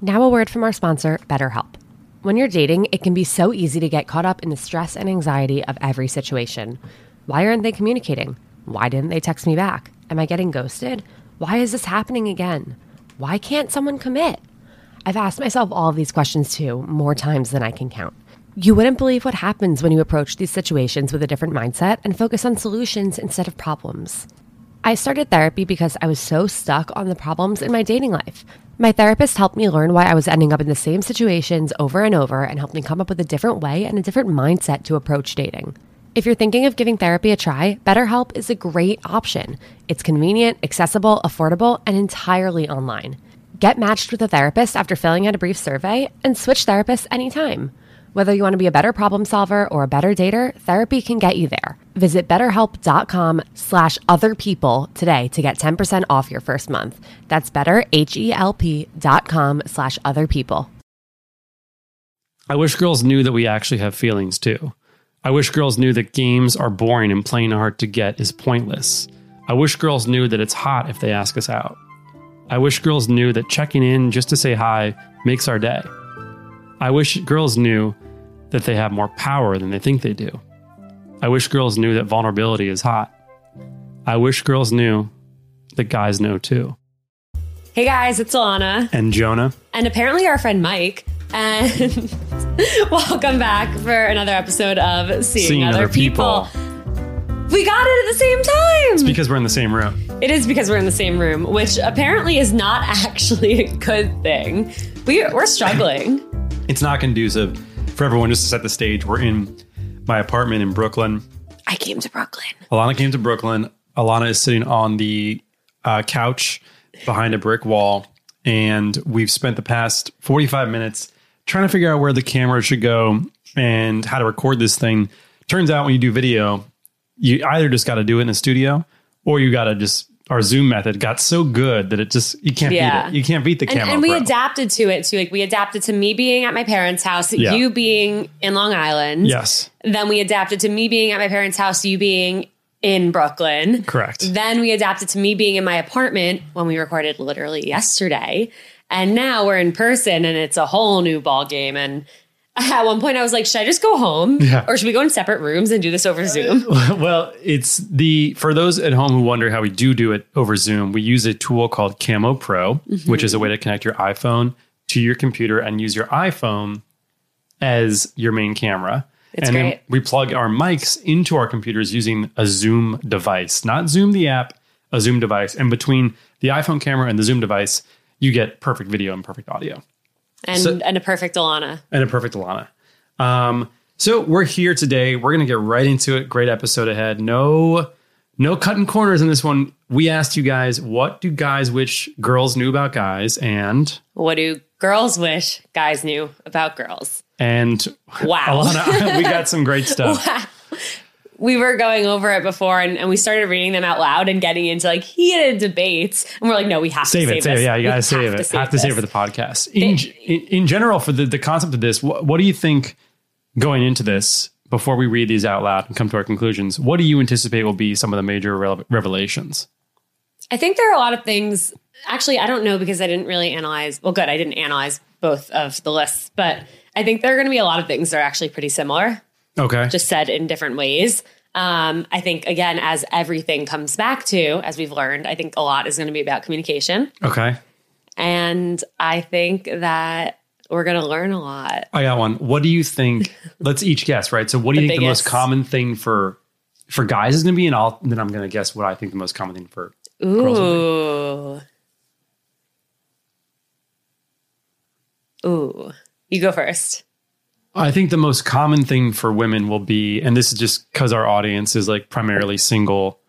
Now, a word from our sponsor, BetterHelp. When you're dating, it can be so easy to get caught up in the stress and anxiety of every situation. Why aren't they communicating? Why didn't they text me back? Am I getting ghosted? Why is this happening again? Why can't someone commit? I've asked myself all of these questions too, more times than I can count. You wouldn't believe what happens when you approach these situations with a different mindset and focus on solutions instead of problems. I started therapy because I was so stuck on the problems in my dating life. My therapist helped me learn why I was ending up in the same situations over and over and helped me come up with a different way and a different mindset to approach dating. If you're thinking of giving therapy a try, BetterHelp is a great option. It's convenient, accessible, affordable, and entirely online. Get matched with a therapist after filling out a brief survey and switch therapists anytime. Whether you want to be a better problem solver or a better dater, therapy can get you there. Visit betterhelp.com slash other people today to get 10% off your first month. That's betterhelp.com slash other people. I wish girls knew that we actually have feelings too. I wish girls knew that games are boring and playing hard to get is pointless. I wish girls knew that it's hot if they ask us out. I wish girls knew that checking in just to say hi makes our day. I wish girls knew that they have more power than they think they do. I wish girls knew that vulnerability is hot. I wish girls knew that guys know too. Hey guys, it's Alana. And Jonah. And apparently our friend Mike. And welcome back for another episode of Seeing, Seeing Other, Other people. People. We got it at the same time. It's because we're in the same room. It is because we're in the same room, which apparently is not actually a good thing. We, we're struggling. It's not conducive for everyone just to set the stage. We're in my apartment in Brooklyn. I came to Brooklyn. Alana came to Brooklyn. Alana is sitting on the uh, couch behind a brick wall. And we've spent the past 45 minutes trying to figure out where the camera should go and how to record this thing. Turns out when you do video, you either just got to do it in a studio or you got to just our Zoom method got so good that it just you can't Yeah. beat it. You can't beat the And, camera. and we Pro. adapted to it too. Like we adapted to me being at my parents' house, Yeah. you being in Long Island. Yes, Then we adapted to me being at my parents' house, you being in Brooklyn. correct. Then we adapted to me being in my apartment when we recorded literally yesterday. And now we're in person and it's a whole new ball game. And at one point I was like, should I just go home? Yeah. Or should we go in separate rooms and do this over Zoom? well, it's the for those at home who wonder how we do do it over Zoom. We use a tool called Camo Pro, mm-hmm. which is a way to connect your iPhone to your computer and use your iPhone as your main camera. It's and then great. we plug our mics into our computers using a Zoom device, not Zoom the app, a Zoom device. And between the iPhone camera and the Zoom device, you get perfect video and perfect audio And, So- and a perfect Alana. and a perfect Alana. Um, so we're here today. We're gonna get right into it. Great episode ahead. No, no cutting corners in this one. We asked you guys, what do guys wish girls knew about guys, and What do girls wish guys knew about girls? and Wow. Alana, we got some great stuff. We were going over it before and, and we started reading them out loud and getting into like heated debates. And we're like, no, we have Save to it, save save this. it. Yeah, you gotta save have it. to have to save it for the podcast. In, in, in general, for the, the concept of this, what, what do you think going into this? Before we read these out loud and come to our conclusions, what do you anticipate will be some of the major revelations? I think there are a lot of things. Actually, I don't know because I didn't really analyze. Well, good, I didn't analyze both of the lists, but I think there are going to be a lot of things that are actually pretty similar, Okay. just said in different ways. Um, I think again, as everything comes back to, as we've learned, I think a lot is going to be about communication, okay. and I think that we're going to learn a lot. I got one. What do you think? let's each guess, right? So, what do you The think the most common thing for for guys is going to be, and I'll and then I'm going to guess what I think the most common thing for girls Ooh, ooh, you go first. I think the most common thing for women will be, and this is just because our audience is like primarily single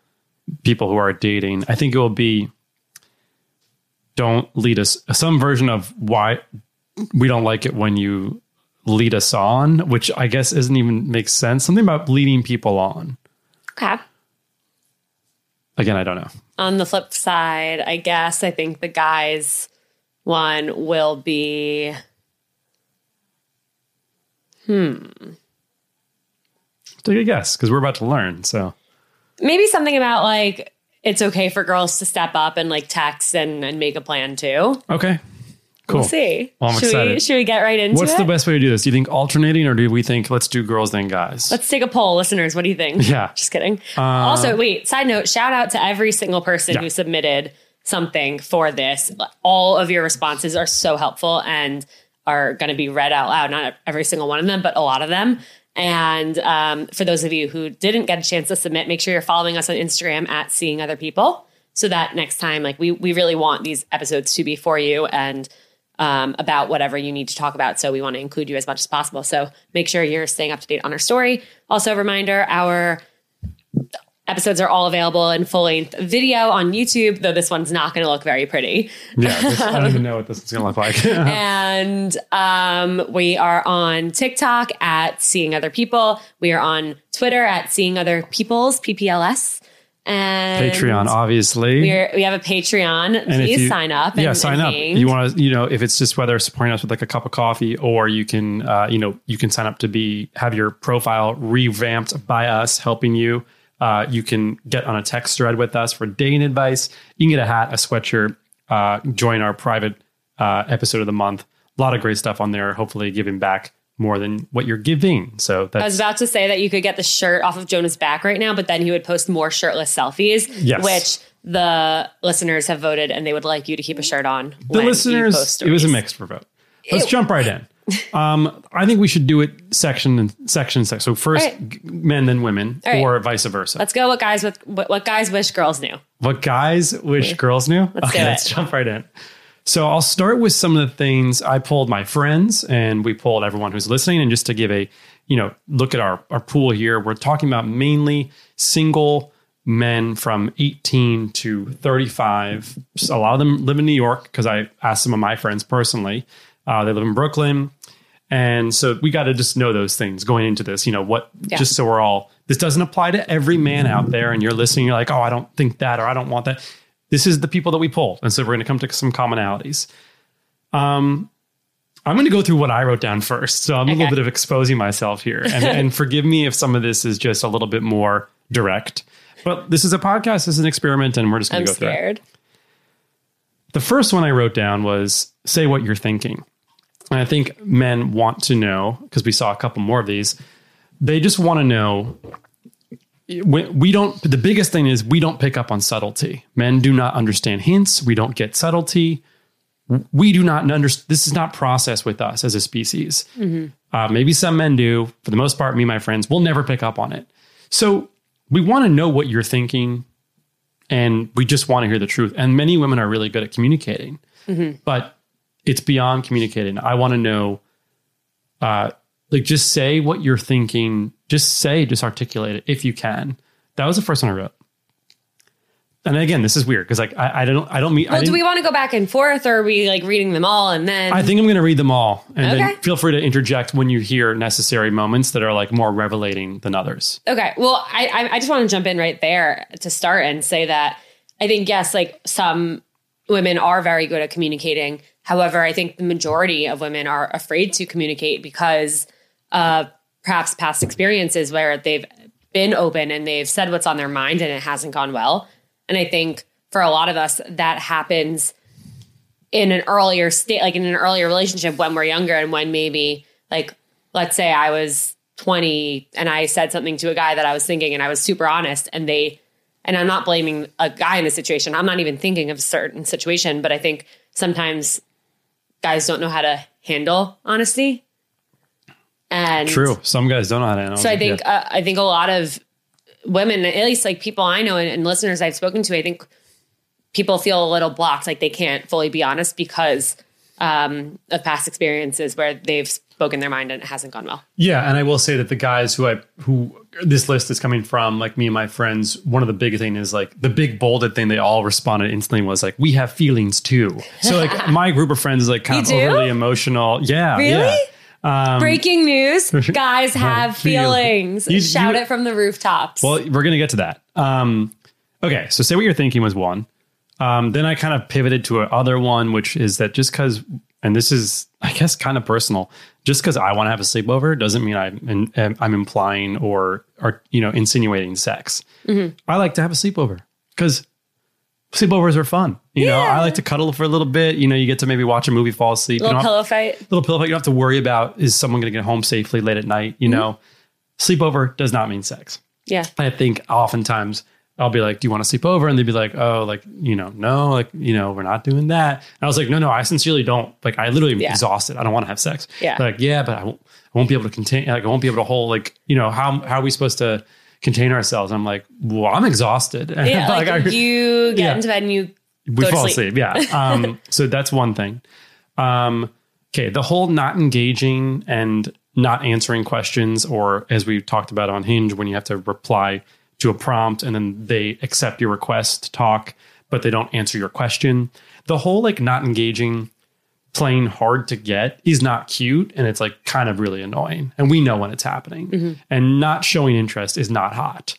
people who are dating. I think it will be don't lead us some version of why we don't like it when you lead us on, which I guess isn't even makes sense. Something about leading people on. Okay. Again, I don't know. On the flip side, I guess I think the guys one will be Take a guess because we're about to learn. So maybe something about like it's okay for girls to step up and like text and, and make a plan too. okay, Cool. We'll see. Well, I'm should we excited. should we get right into What's it? What's the best way to do this? Do you think alternating or do we think let's do girls then guys? Let's take a poll, listeners. What do you think? Yeah. Uh, Just kidding. also, wait, side note, shout out to every single person Yeah. who submitted something for this. All of your responses are so helpful and are going to be read out loud. Not every single one of them, but a lot of them. And um, for those of you who didn't get a chance to submit, make sure you're following us on Instagram at Seeing Other People so that next time, like we we really want these episodes to be for you and um, about whatever you need to talk about. So we want to include you as much as possible. So make sure you're staying up to date on our story. Also, a reminder our episodes are all available in full length video on YouTube, though this one's not going to look very pretty. yeah, this, I don't even know what this is going to look like. And um, we are on TikTok at Seeing Other People. We are on Twitter at Seeing Other Peoples, PPLS. And Patreon, obviously. We're, we have a Patreon. And Please you- sign up. Yeah, and- sign and up. hang. You want to, you know, if it's just whether supporting us with like a cup of coffee, or you can, uh, you know, you can sign up to be have your profile revamped by us, helping you. Uh, you can get on a text thread with us for dating advice. You can get a hat, a sweatshirt. Uh, join our private uh, episode of the month. A lot of great stuff on there. Hopefully, giving back more than what you're giving. So that's I was about to say that you could get the shirt off of Jonah's back right now, but then he would post more shirtless selfies, Yes. which the listeners have voted and they would like you to keep a shirt on. the listeners. It was a mixed vote. Let's jump right in. Um, I think we should do it section and section section. So first, right. men then women, right. or vice versa. Let's go. What guys with what, what guys wish girls knew? what guys wish girls knew. Let's okay, let's jump right in. So I'll start with some of the things I pulled my friends and we pulled everyone who's listening, and just to give a you know look at our our pool here, we're talking about mainly single men from 18 to 35. A lot of them live in New York because I asked some of my friends personally. Uh, they live in Brooklyn. And so we got to just know those things going into this, you know, what, Yeah. just so we're all, this doesn't apply to every man out there. And you're listening, you're like, oh, I don't think that, or I don't want that. This is the people that we pull. And so we're going to come to some commonalities. Um, I'm going to go through what I wrote down first. So I'm a little bit of exposing myself here. And, and forgive me if some of this is just a little bit more direct. But this is a podcast, this is an experiment, and we're just going to go through it. The first one I wrote down was say what you're thinking. And I think men want to know, because we saw a couple more of these, they just want to know. We, don't, the biggest thing is we don't pick up on subtlety. Men do not understand hints. We don't get subtlety. We do not understand, this is not processed with us as a species. Uh, maybe some men do. For the most part, me and my friends we'll never pick up on it. So we want to know what you're thinking and we just want to hear the truth. And many women are really good at communicating, but it's beyond communicating. I want to know, uh, like, just say what you're thinking. Just say, just articulate it if you can. That was the first one I wrote. And again, this is weird because like I, I don't I don't mean Well, do we want to go back and forth, or are we like reading them all and then? I think I'm going to read them all, and Okay. then feel free to interject when you hear necessary moments that are like more revelating than others. Okay. Well, I I- I just want to jump in right there to start and say that I think yes, like some women are very good at communicating. However, I think the majority of women are afraid to communicate because of perhaps past experiences where they've been open and they've said what's on their mind and it hasn't gone well. And I think for a lot of us, that happens in an earlier state, like in an earlier relationship when we're younger and when maybe, like, let's say I was 20 and I said something to a guy that I was thinking and I was super honest and they, and I'm not blaming a guy in the situation. I'm not even thinking of a certain situation, but I think sometimes guys don't know how to handle honesty. And True. Some guys don't know how to handle. so I think Yeah. uh, I think a lot of women, at least like people I know and, and listeners I've spoken to, I think people feel a little blocked, like they can't fully be honest because um, of past experiences where they've spoken their mind and it hasn't gone well. Yeah, and I will say that the guys who I who this list is coming from, like me and my friends, one of the big thing is like the big bolded thing they all responded instantly was like, "We have feelings too." So like my group of friends is like kind You of do? overly emotional. Yeah, Really? yeah. Breaking news: guys have feelings. You- Shout you- it from the rooftops. Well, we're gonna get to that. Um, okay, so say what you're thinking was one. Um, then I kind of pivoted to another one, which is that just because, and this is, I guess, kind of personal. Just because I want to have a sleepover doesn't mean I'm in, I'm implying or or you know insinuating sex. I like to have a sleepover because sleepovers are fun. You know, I like to cuddle for a little bit. You know, you get to maybe watch a movie, fall asleep. Little pillow have, fight. little pillow fight. You don't have to worry about is someone going to get home safely late at night. You Mm-hmm. know, sleepover does not mean sex. Yeah. I think oftentimes I'll be like, "Do you want to sleep over?" And they'd be like, "Oh, like you know, no, like you know, we're not doing that." And I was like, "No, no, I sincerely don't. Like, I literally am Yeah. exhausted. I don't want to have sex." Yeah. They're like, yeah, but I won't, I won't be able to contain. Like, I won't be able to hold. Like, you know, how how are we supposed to contain ourselves? I'm like, well, I'm exhausted. Yeah. But, like, I- you get Yeah. into bed and you we fall sleep. asleep. Yeah. Um, so that's one thing. Um, okay. The whole not engaging and not answering questions, or as we talked about on Hinge, when you have to reply to a prompt and then they accept your request to talk, but they don't answer your question. The whole like not engaging, playing hard to get is not cute. And it's like kind of really annoying. And we know when it's happening. Mm-hmm. And not showing interest is not hot.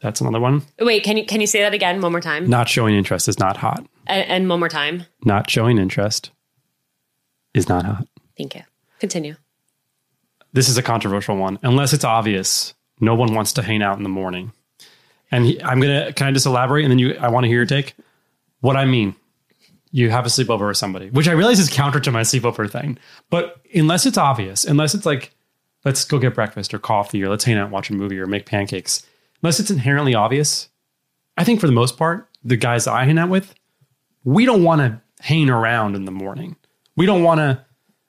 That's another one. wait. Can you can you say that again one more time? Not showing interest is not hot. And, and one more time. not showing interest is not hot. Thank you. Continue. This is a controversial one. Unless it's obvious, no one wants to hang out in the morning. And he, I'm gonna can I just elaborate and then you I want to hear your take. What I mean, you have a sleepover with somebody, which I realize is counter to my sleepover thing. But unless it's obvious, unless it's like, let's go get breakfast or coffee or let's hang out and watch a movie or make pancakes, unless it's inherently obvious, I think for the most part, the guys I hang out with, we don't want to hang around in the morning. We don't want to.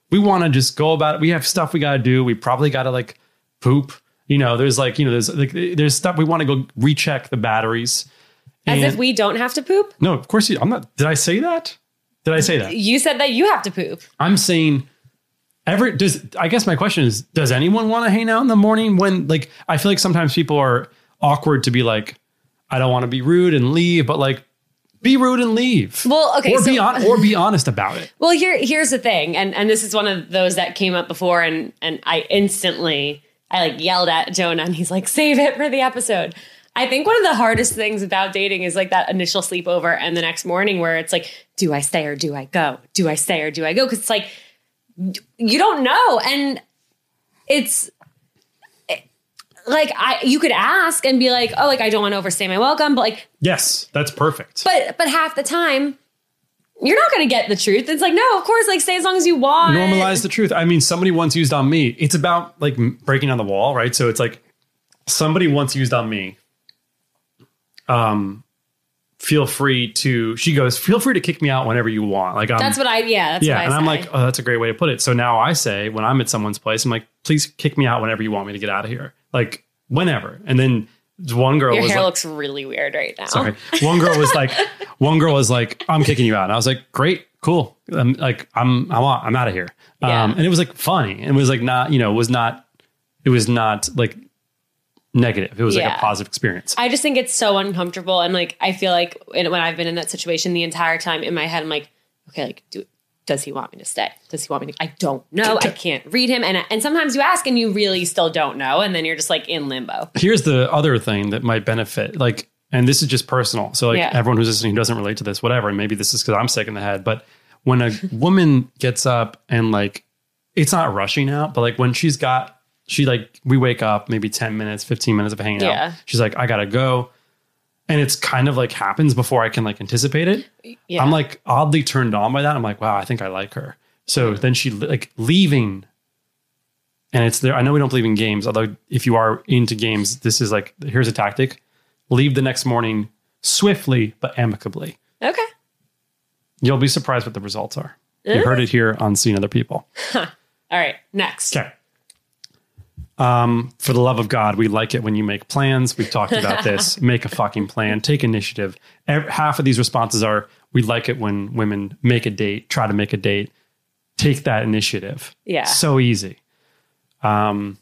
We want to just go about it. We have stuff we got to do. We probably got to like poop. You know, there's like you know, there's like there's stuff we want to go recheck the batteries. As And- if we don't have to poop. no, of course you. I'm not. Did I say that? Did I say that? You said that you have to poop. I'm saying. Ever does I guess my question is does anyone want to hang out in the morning when like I feel like sometimes people are awkward to be like I don't want to be rude and leave but like be rude and leave. Well, okay, Or be on or be honest about it. Well, here here's the thing, and and this is one of those that came up before, and and I instantly I like yelled at Jonah, and he's like, "Save it for the episode." I think one of the hardest things about dating is like that initial sleepover and the next morning where it's like, do I stay or do I go? Do I stay or do I go? Because it's like you don't know, and it's like I you could ask and be like, oh, like I don't want to overstay my welcome, but like Yes, that's perfect. but but half the time you're not going to get the truth. It's like no, of course, like stay as long as you want. normalize the truth. I mean, somebody once used on me. It's about like breaking on the wall, right? So it's like somebody once used on me. Um, feel free to. She goes, feel free to kick me out whenever you want. Like I'm, That's what I yeah. That's yeah, what I and I'm like, oh, that's a great way to put it. So now I say when I'm at someone's place, I'm like, please kick me out whenever you want me to get out of here, like whenever. And then one girl your was hair like, looks really weird right now. Sorry. One girl was like, one girl was like, I'm kicking you out. And I was like, great, cool. I'm like, I'm, I'm, out- I'm out of here. Yeah. Um, and it was like funny. It was like not, you know, it was not, it was not like negative. It was like a positive experience. I just think it's so uncomfortable, and like I feel like when when I've been in that situation, the entire time in my head, I'm like, okay, like do. Does he want me to stay? Does he want me to? I don't know. I can't read him, and and sometimes you ask and you really still don't know, and then you're just like in limbo. Here's the other thing that might benefit, like, and this is just personal. So like Yeah. everyone who's listening who doesn't relate to this, whatever. And maybe this is because I'm sick in the head, but when a woman gets up and like, it's not rushing out, but like when she's got, she like, we wake up maybe 10 minutes, 15 minutes of hanging Yeah. out. She's like, I gotta go. And it's kind of like happens before I can like anticipate it. Yeah. I'm like oddly turned on by that. I'm like, wow, I think I like her. So then she like leaving and it's there. I know we don't believe in games, although if you are into games, this is like here's a tactic: leave the next morning swiftly but amicably. Okay. You'll be surprised what the results are. You heard it here on Seeing Other People. All right. Next. Okay. Um, for the love of God, we like it when you make plans. We've talked about this. make a fucking plan. Take initiative. Half of these responses are we like it when women make a date, try to make a date, take that initiative. Yeah. So easy. Um,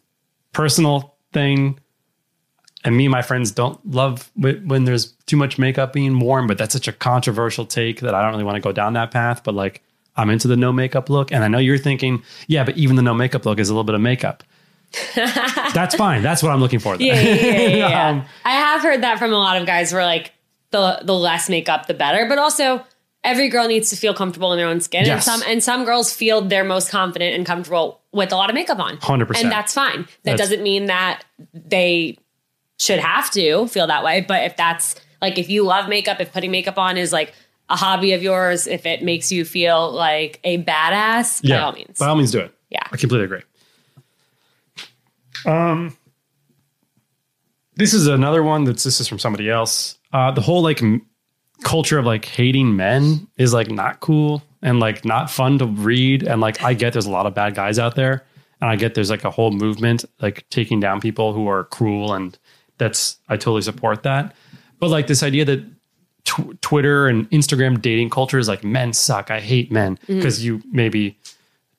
personal thing. And me and my friends don't love when there's too much makeup being worn, but that's such a controversial take that I don't really want to go down that path. But like, I'm into the no makeup look. And I know you're thinking, yeah, but even the no makeup look is a little bit of makeup. That's fine. That's what I'm looking for. Yeah, yeah, yeah, yeah, yeah. Um, I have heard that from a lot of guys where like the the less makeup the better, but also every girl needs to feel comfortable in their own skin. Yes. And some and some girls feel they're most confident and comfortable with a lot of makeup on. 100%. And that's fine. That That's- doesn't mean that they should have to feel that way, but if that's Like if you love makeup, if putting makeup on is like a hobby of yours, if it makes you feel like a badass, by all means. By all means, do it. Yeah. I completely agree. Um, this is another one that's this is from somebody else. Uh, the whole like m- culture of like hating men is like not cool and like not fun to read. And like I get there's a lot of bad guys out there, and I get there's like a whole movement like taking down people who are cruel, and that's I totally support that. But like this idea that tw- Twitter and Instagram dating culture is like men suck. I hate men because you maybe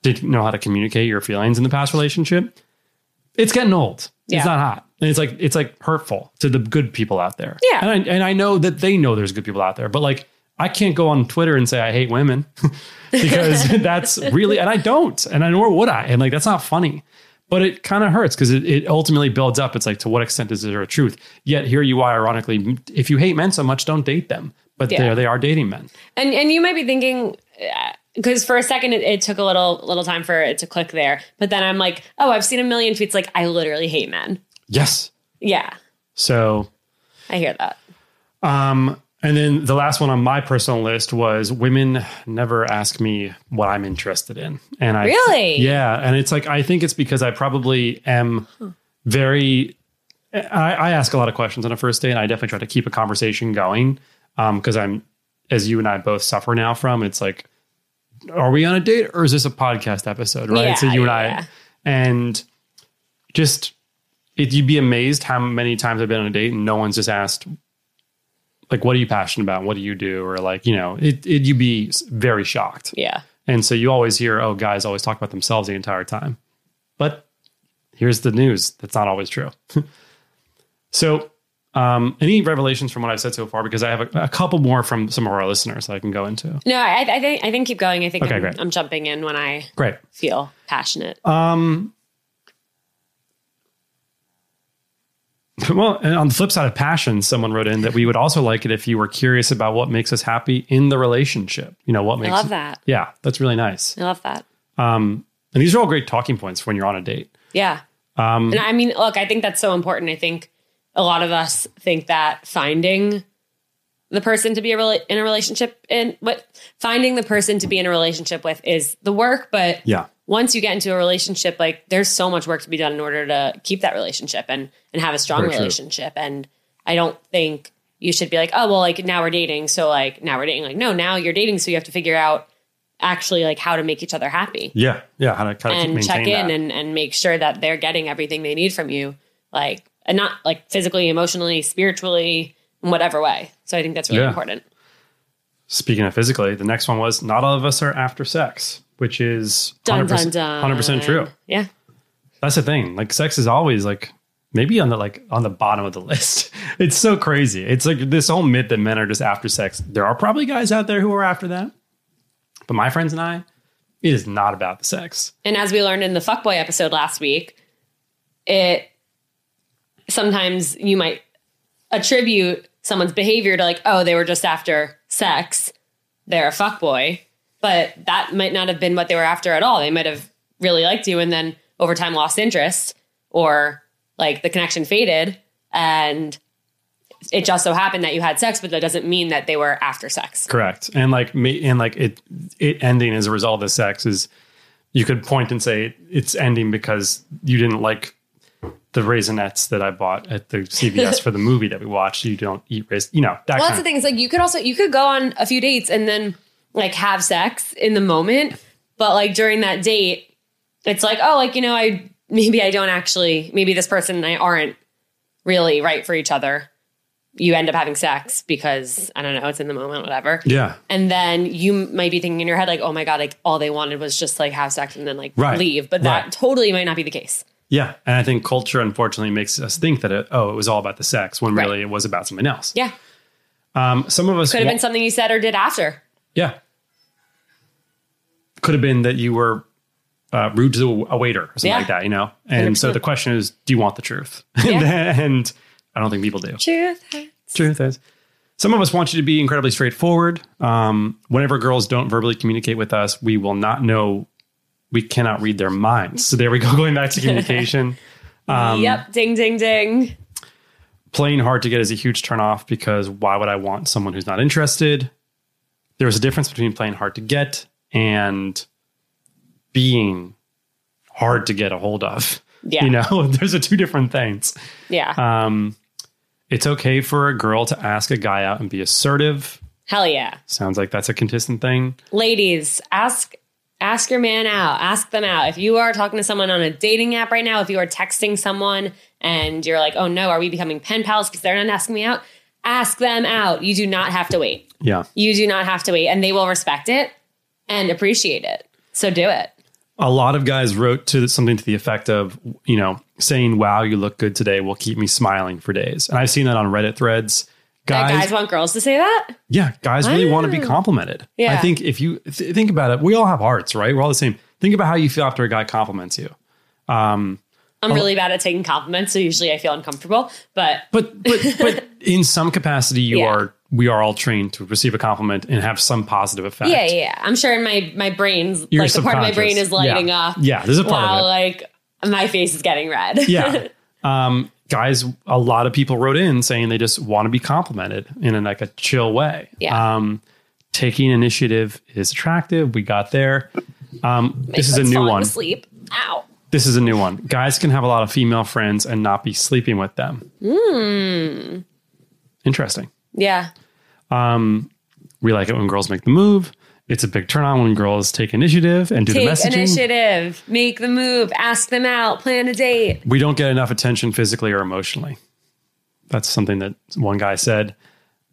didn't know how to communicate your feelings in the past relationship. It's getting old. Yeah. It's not hot. And it's like it's like hurtful to the good people out there. Yeah. And I, and I know that they know there's good people out there, but like I can't go on Twitter and say I hate women because that's really and I don't. And I nor would I. And like that's not funny. But it kind of hurts because it, it ultimately builds up. It's like to what extent is there a truth? Yet here you are, ironically, if you hate men so much, don't date them. But Yeah. there they are dating men. And and you might be thinking uh, because for a second it, it took a little little time for it to click there, but then I'm like, oh, I've seen a million tweets like I literally hate men. Yes. Yeah, So I hear that. Um, and then the last one on my personal list was women never ask me what I'm interested in. And I Really? Yeah. And it's like I think it's because I probably am very I, I ask a lot of questions on a first date and I definitely try to keep a conversation going. Um, because I'm as you and I both suffer now from, it's like, are we on a date or is this a podcast episode? Right. Yeah, so you and I yeah. and just it, you'd be amazed how many times I've been on a date and no one's just asked, like, what are you passionate about? What do you do? Or like, you know, it, it you'd be very shocked. Yeah. And so you always hear, oh, guys always talk about themselves the entire time. But here's the news that's not always true. so, um, any revelations from what I've said so far? Because I have a, a couple more from some of our listeners that I can go into. No, I, I think I think keep going. I think Okay, I'm, great. I'm jumping in when I Great. feel passionate. Um, well, and on the flip side of passion, someone wrote in that we would also like it if you were curious about what makes us happy in the relationship. You know, what I makes love that. Yeah, that's really nice. I love that. Um, and these are all great talking points when you're on a date. Yeah. Um, And I mean, look, I think that's so important. I think a lot of us think that finding the person to be a in a relationship in what finding the person to be in a relationship with is the work, but yeah, once you get into a relationship, like there's so much work to be done in order to keep that relationship and and have a strong Very true. relationship. And I don't think you should be like, oh well, like now we're dating, so like now we're dating. Like no, now you're dating, so you have to figure out actually like how to make each other happy yeah, yeah. How to, how to and check in that. and and make sure that they're getting everything they need from you, like and not like physically, emotionally, spiritually, in whatever way. So I think that's really Yeah. important. Speaking of physically, the next one was not all of us are after sex, which is Dun 100%, dun dun. 100% true. Yeah. That's the thing. Like sex is always like maybe on the like on the bottom of the list. It's so crazy. It's like this whole myth that men are just after sex. There are probably guys out there who are after that. But my friends and I, it is not about the sex. And as we learned in the fuckboy episode last week, it sometimes you might attribute someone's behavior to like, oh, they were just after sex. They're a fuck boy. But that might not have been what they were after at all. They might have really liked you and then over time lost interest or like the connection faded and it just so happened that you had sex, but that doesn't mean that they were after sex. Correct. And like me and like it it ending as a result of sex is you could point and say it's ending because you didn't like the raisinets that I bought at the CVS for the movie that we watched. You don't eat rais, you know, that Well, kind that's the of thing. Is like you could also you could go on a few dates and then like have sex in the moment, but like during that date, it's like oh, like you know, I maybe I don't actually maybe this person and I aren't really right for each other. You end up having sex because I don't know, it's in the moment, whatever. Yeah. And then you might be thinking in your head like, oh my god, like all they wanted was just like have sex and then like Right. leave, but that Right. totally might not be the case. Yeah, and I think culture unfortunately makes us think that it, oh, it was all about the sex when Right. really it was about something else. Yeah, Um, some of us could have been something you said or did after. Yeah, could have been that you were uh, rude to a waiter or something Yeah. like that, you know. And so 100%. the question is, do you want the truth? Yeah. and I don't think people do. Truth. Truth is, some of us want you to be incredibly straightforward. Um, whenever girls don't verbally communicate with us, we will not know. We cannot read their minds. So there we go, going back to communication. Um, yep. Ding ding ding. playing hard to get is a huge turnoff because why would I want someone who's not interested? There's a difference between playing hard to get and being hard to get a hold of. Yeah. You know, there's a two different things. Yeah. Um, it's okay for a girl to ask a guy out and be assertive. Hell yeah. Sounds like that's a consistent thing. Ladies, ask ask your man out. Ask them out. If you are talking to someone on a dating app right now, if you are texting someone and you're like, "Oh no, are we becoming pen pals because they're not asking me out?" Ask them out. You do not have to wait. Yeah. You do not have to wait and they will respect it and appreciate it. So do it. A lot of guys wrote to something to the effect of, you know, saying, wow, you look good today will keep me smiling for days. And I've seen that on Reddit threads. That Guys, guys want girls to say that? yeah, guys really want to be complimented. Yeah. I think if you th- think about it, we all have hearts, right? We're all the same. Think about how you feel after a guy compliments you. Um, I'm Oh. really bad at taking compliments, so usually I feel uncomfortable. But But but but in some capacity, you Yeah. are we are all trained to receive a compliment and have some positive effect. yeah, yeah, yeah. I'm sure in my my brain's Your like the part of my brain is lighting Yeah. up. Yeah, there's a part of while it. like my face is getting red. yeah. Um, guys, a lot of people wrote in saying they just want to be complimented in a, like a chill way. Yeah. Um, taking initiative is attractive. We got there. Um, this is a new one. Sleep. Ow. This is a new one. Guys can have a lot of female friends and not be sleeping with them. Hmm. Interesting. Yeah. Um, We like it when girls make the move. It's a big turn on when girls take initiative and do the Take messaging. initiative. Make the move. Ask them out. Plan a date. we don't get enough attention physically or emotionally. That's something that one guy said.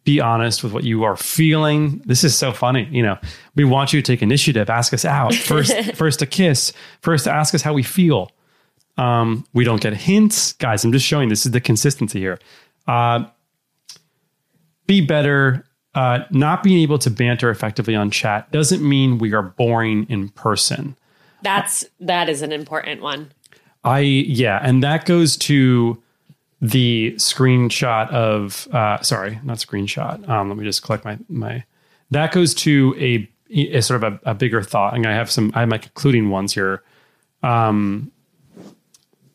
Be honest with what you are feeling. This is so funny. You know, we want you to take initiative, ask us out. First, first to kiss, first to ask us how we feel. Um, we don't get hints. Guys, I'm just showing this is the consistency here. Uh, be better. Uh, not being able to banter effectively on chat doesn't mean we are boring in person. That's that is an important one. I yeah, and that goes to the screenshot of uh sorry, not screenshot. Um let me just collect my my that goes to a, a sort of a, a bigger thought. And I have some I have my concluding ones here. Um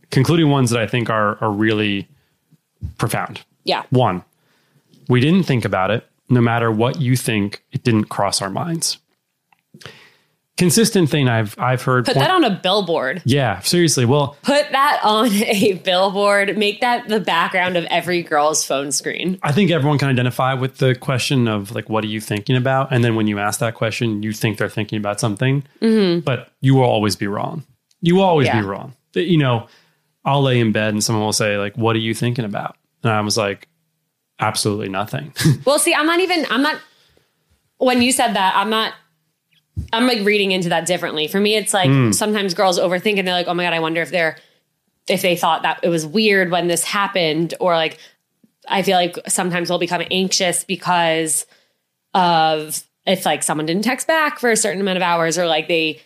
concluding ones that I think are are really profound. Yeah. One, we didn't think about it. No matter what you think, it didn't cross our minds. Consistent thing I've I've heard. Put point- that on a billboard. yeah, seriously. Well, Put that on a billboard. Make that the background of every girl's phone screen. I think everyone can identify with the question of like, what are you thinking about? And then when you ask that question, you think they're thinking about something, mm-hmm. but you will always be wrong. You will always Yeah. be wrong. You know, I'll lay in bed and someone will say like, what are you thinking about? And I was like, absolutely nothing. Well, see, I'm not even, I'm not, when you said that, I'm not, I'm like reading into that differently. For me, it's like Hmm. sometimes girls overthink and they're like, oh my God, I wonder if they're, if they thought that it was weird when this happened. Or like, I feel like sometimes they'll become anxious because of if like someone didn't text back for a certain amount of hours or like they,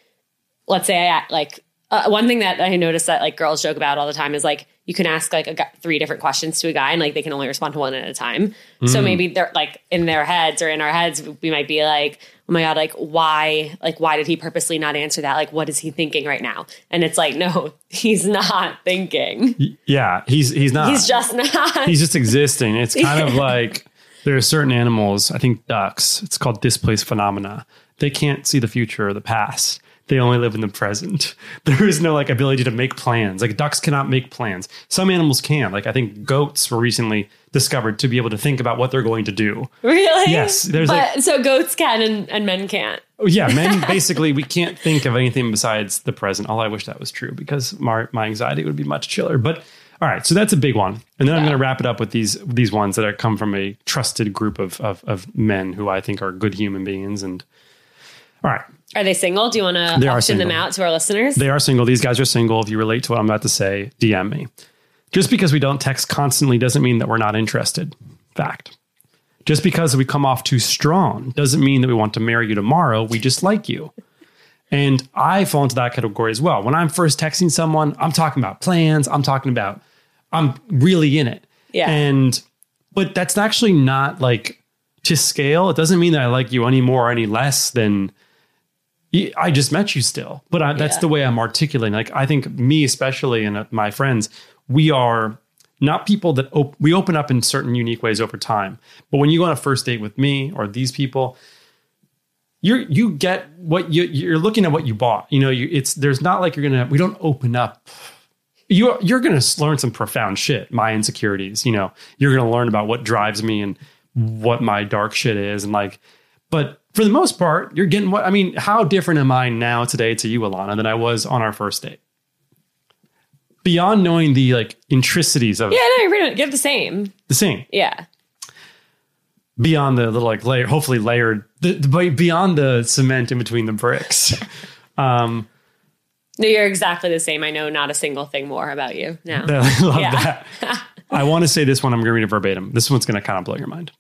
let's say I like, uh, one thing that I noticed that like girls joke about all the time is like you can ask like a, three different questions to a guy and like they can only respond to one at a time. So mm. maybe they're like in their heads or in our heads we might be like, oh my god, like why like why did he purposely not answer that? Like what is he thinking right now? And it's like no, he's not thinking. yeah, he's he's not. He's just not. he's just existing. It's kind of like there are certain animals, I think ducks, it's called displaced phenomena. They can't see the future or the past. They only live in the present. There is no like ability to make plans. Like ducks cannot make plans. Some animals can. Like I think goats were recently discovered to be able to think about what they're going to do. really? Yes, there's but like- so goats can and, and men can't. Oh, yeah, men basically we can't think of anything besides the present. All I wish that was true because my my anxiety would be much chiller. But all right, so that's a big one, and then I'm going to wrap it up with these these ones that are come from a trusted group of, of of men who I think are good human beings. And all right, Are they single? Do you want to auction them out to our listeners? they are single. These guys are single. If you relate to what I'm about to say, DM me. Just because we don't text constantly doesn't mean that we're not interested. Fact. Just because we come off too strong doesn't mean that we want to marry you tomorrow. We just like you. And I fall into that category as well. When I'm first texting someone, I'm talking about plans. I'm talking about, I'm really in it. Yeah. And, but that's actually not like to scale. It doesn't mean that I like you any more or any less than I just met you still. But I, that's Yeah. the way I'm articulating. Like, I think me, especially, and uh, my friends, we are not people that op- we open up in certain unique ways over time. But when you go on a first date with me or these people, you're you get what you you're looking at what you bought. You know, you, it's there's not like you're gonna we don't open up. You you're gonna learn some profound shit. My insecurities. You know, you're gonna learn about what drives me and what my dark shit is and like. But for the most part, you're getting what I mean. How different am I now today to you, Alana, than I was on our first date? Beyond knowing the like intricacies of Yeah, no, you're pretty, you're the same. the same, Yeah. beyond the little like layer, hopefully layered, the, the, beyond the cement in between the bricks. um, No, you're exactly the same. I know not a single thing more about you now. I love Yeah. that. I want to say this one. I'm going to read it verbatim. This one's going to kind of blow your mind.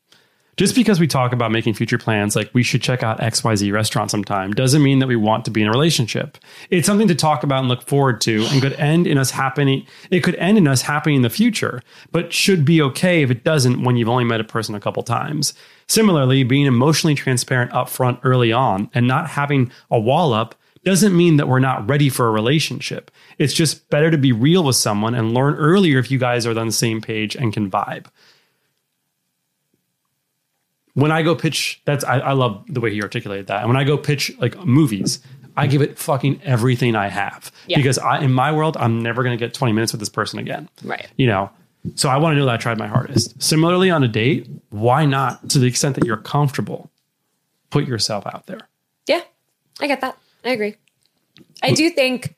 Just because we talk about making future plans, like we should check out XYZ restaurant sometime, doesn't mean that we want to be in a relationship. It's something to talk about and look forward to, and could end in us happening. It could end in us happening in the future, but should be okay if it doesn't when you've only met a person a couple times. Similarly, being emotionally transparent upfront early on and not having a wall up doesn't mean that we're not ready for a relationship. It's just better to be real with someone and learn earlier if you guys are on the same page and can vibe. When I go pitch, that's I, I love the way he articulated that. And when I go pitch like movies, I give it fucking everything I have Yeah. because I, in my world, I'm never going to get 20 minutes with this person again. Right. You know, so I want to know that I tried my hardest. Similarly, on a date, why not, to the extent that you're comfortable, put yourself out there? Yeah, I get that. I agree. I do think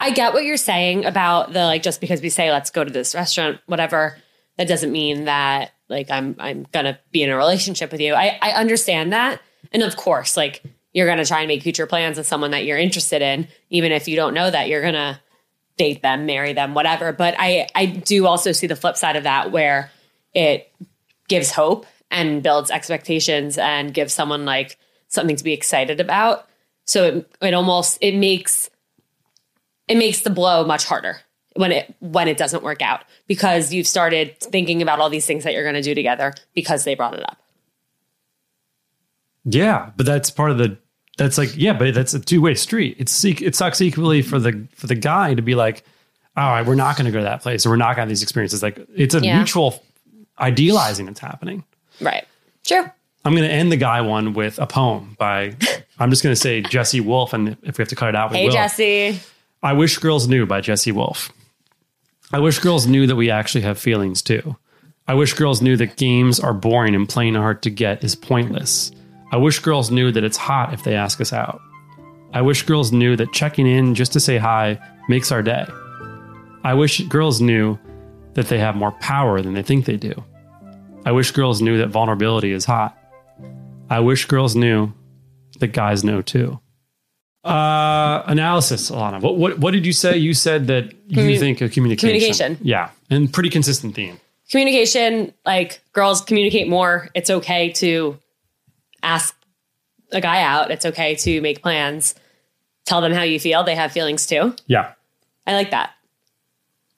I get what you're saying about the like just because we say let's go to this restaurant, whatever, that doesn't mean that like I'm I'm gonna be in a relationship with you. I, I understand that. And of course, like you're gonna try and make future plans with someone that you're interested in, even if you don't know that you're gonna date them, marry them, whatever. But I I do also see the flip side of that where it gives hope and builds expectations and gives someone like something to be excited about. So it, it almost it makes it makes the blow much harder when it when it doesn't work out because you've started thinking about all these things that you're going to do together because they brought it up. Yeah, but that's part of the. That's like yeah, but that's a two way street. It's it sucks equally for the for the guy to be like, all right, we're not going to go to that place, or we're not going to have these experiences. Like it's a Yeah. mutual idealizing that's happening. Right. Sure. I'm going to end the guy one with a poem by. I'm just going to say Jesse Wolf, and if we have to cut it out, we Hey will. Jesse. I wish girls knew by Jesse Wolf. I wish girls knew that we actually have feelings too. I wish girls knew that games are boring and playing hard to get is pointless. I wish girls knew that it's hot if they ask us out. I wish girls knew that checking in just to say hi makes our day. I wish girls knew that they have more power than they think they do. I wish girls knew that vulnerability is hot. I wish girls knew that guys know too. Uh, analysis, Alana. What, what what did you say? You said that you think of communication. communication. Yeah, and pretty consistent theme. Communication, like girls communicate more. It's okay to ask a guy out. It's okay to make plans. Tell them how you feel. They have feelings too. Yeah. I like that.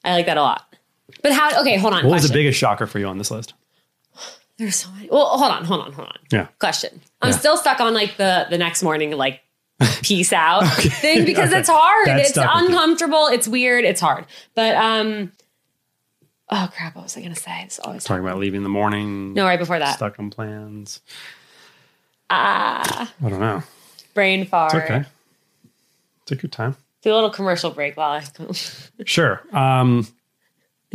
I like that a lot. But how? Okay, hold on. What was the biggest shocker for you on this list? There's so many. Well, hold on, hold on, hold on. Yeah. Question. I'm Yeah. still stuck on like the the next morning like peace out thing because Okay. it's hard. That's it's stuck with you. uncomfortable. It's weird. It's hard. But um, oh crap! What was I gonna say? It's always Talking about leaving in the morning. no right before that. Stuck on plans. Ah, I don't know. brain fart. It's okay. Take your time. Do a little commercial break while I Sure. Um,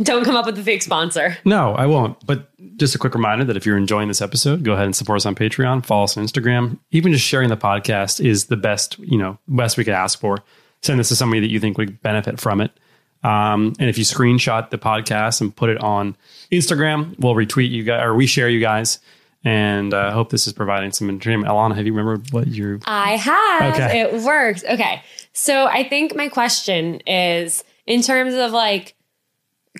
don't come up with a fake sponsor. no, I won't. But just a quick reminder that if you're enjoying this episode, go ahead and support us on Patreon, follow us on Instagram. Even just sharing the podcast is the best, you know, best we could ask for. Send this to somebody that you think would benefit from it. Um, and if you screenshot the podcast and put it on Instagram, we'll retweet you guys or we share you guys. And I uh, hope this is providing some entertainment. Alana, have you remembered what your I have. Okay. It worked. Okay. So I think my question is in terms of like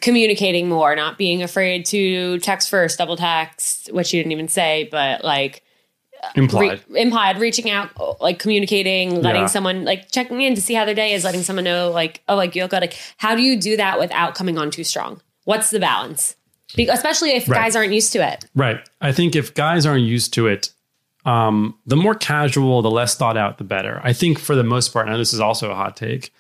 communicating more, not being afraid to text first, double text, which you didn't even say, but like implied? re- implied, reaching out, like communicating, letting Yeah. someone like checking in to see how their day is, letting someone know like, oh, like you look good. Like, how do you do that without coming on too strong? What's the balance? Be- especially if Right. guys aren't used to it. Right. I think if guys aren't used to it, um, the more casual, the less thought out, the better. I think for the most part, now this is also a hot take.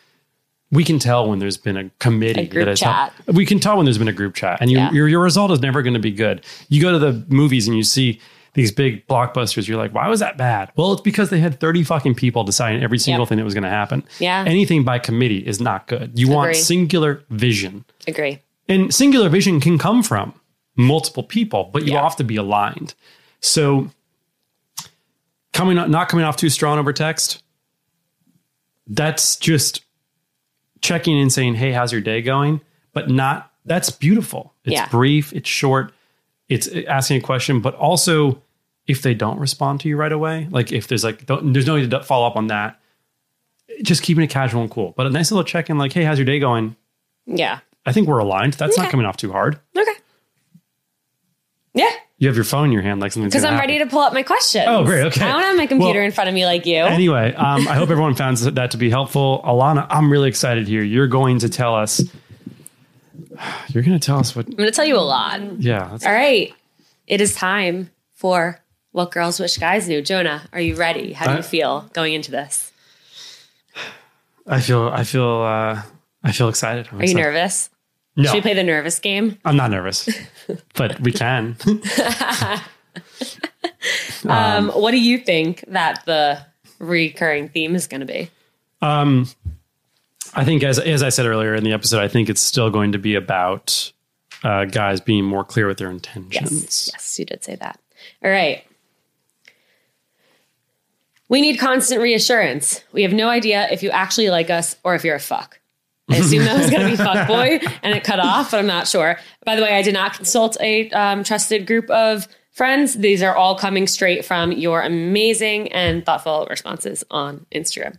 We can tell when there's been a committee A group that has chat. we can tell when there's been a group chat and you, Yeah. your, your result is never going to be good you go to the movies and you see these big blockbusters you're like why was that bad well it's because they had 30 fucking people deciding every single Yep. thing that was going to happen Yeah. anything by committee is not good you want singular vision Agree. and singular vision can come from multiple people, but you Yeah. have to be aligned. So coming not coming off too strong over text, that's just checking in saying, Hey, how's your day going? But not that's beautiful. It's Yeah. brief, it's short, it's asking a question, but also if they don't respond to you right away, like if there's like don't, there's no need to follow up on that. Just keeping it casual and cool. But a nice little check in, like, hey, how's your day going? Yeah. I think we're aligned. That's not coming off too hard. Okay. Yeah. You have your phone in your hand like something's Because I'm ready to pull up my questions. Oh, great, okay. I don't have my computer Well- in front of me like you. Anyway, um, I hope everyone found that to be helpful. Alana, I'm really excited here. You're going to tell us. You're going to tell us what. I'm going to tell you a lot. Yeah. That's, All right. It is time for what girls wish guys knew. Jonah, are you ready? How do you feel going into this? I feel. I feel. Uh, I feel excited. I'm Are you excited. nervous? No, Should we play the nervous game? I'm not nervous, but we can. Um, what do you think that the recurring theme is going to be? Um, I think, as as I said earlier in the episode, I think it's still going to be about uh, guys being more clear with their intentions. Yes. Yes, you did say that. All right. We need constant reassurance. We have no idea if you actually like us or if you're a fuck. I assume that was going to be fuck boy and it cut off, but I'm not sure. By the way, I did not consult a um, trusted group of friends. These are all coming straight from your amazing and thoughtful responses on Instagram.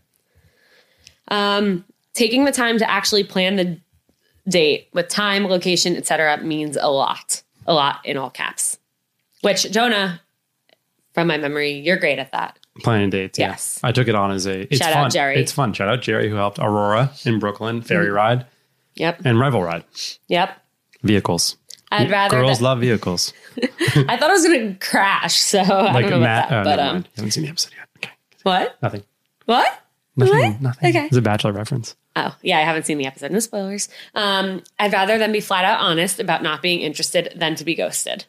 Um, taking the time to actually plan the date with time, location, etc. means a lot. A lot in all caps. Which Jonah, from my memory, you're great at that. Planning dates. yeah. Yes. I took it on as a. It's Shout out. Jerry. It's fun. Shout out Jerry who helped Aurora in Brooklyn ferry ride Yep. and rival ride Yep. vehicles. I'd rather Girls that- love vehicles. I thought I was gonna crash, so I Like don't know Matt. about oh, that. But never um mind. Haven't seen the episode yet. Okay. what? Nothing. What? Nothing. What? Nothing. Okay. It's a bachelor reference. Oh, yeah, I haven't seen the episode. No spoilers. Um, I'd rather them be flat out honest about not being interested than to be ghosted.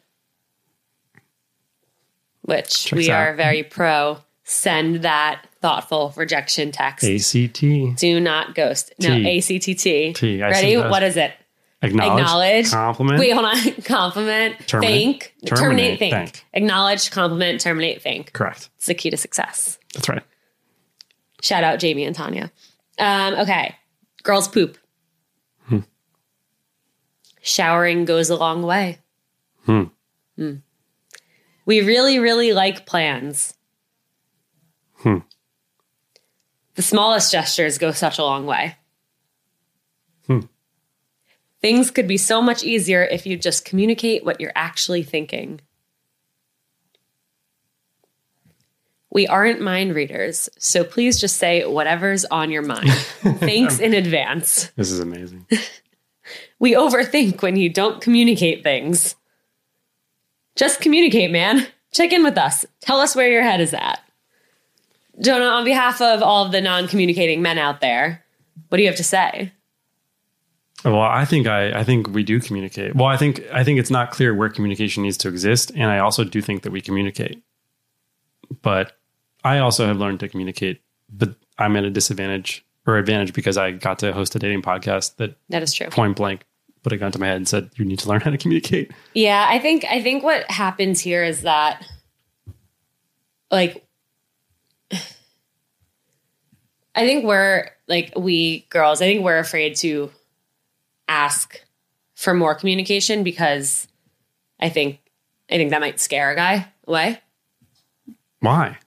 Which Checks we out. are very pro. Send that thoughtful rejection text. ACT. Do not ghost. No, T. ACTT. T, I Ready? What is it? Acknowledge. Acknowledge. Compliment. Wait, hold on. Compliment. Terminate. Thank. Terminate, Terminate. Thank. thank. Acknowledge. Compliment. Terminate. Thank. Correct. It's the key to success. That's right. Shout out Jamie and Tanya. Um, okay. Girls poop. Hmm. Showering goes a long way. Hmm. Hmm. We really, really like plans. Hmm. The smallest gestures go such a long way. Hmm. Things could be so much easier if you just communicate what you're actually thinking. We aren't mind readers, so please just say whatever's on your mind. Thanks in advance. This is amazing. We overthink when you don't communicate things. Just communicate, man. Check in with us. Tell us where your head is at. Jonah, on behalf of all of the non communicating men out there, what do you have to say? Well, I think I, I think we do communicate. Well, I think I think it's not clear where communication needs to exist, and I also do think that we communicate. But I also have learned to communicate, but I'm at a disadvantage or advantage because I got to host a dating podcast that That is true. point blank put a gun to my head and said you need to learn how to communicate. Yeah, I think I think what happens here is that like I think we're like we girls, I think we're afraid to ask for more communication because I think I think that might scare a guy away. Why?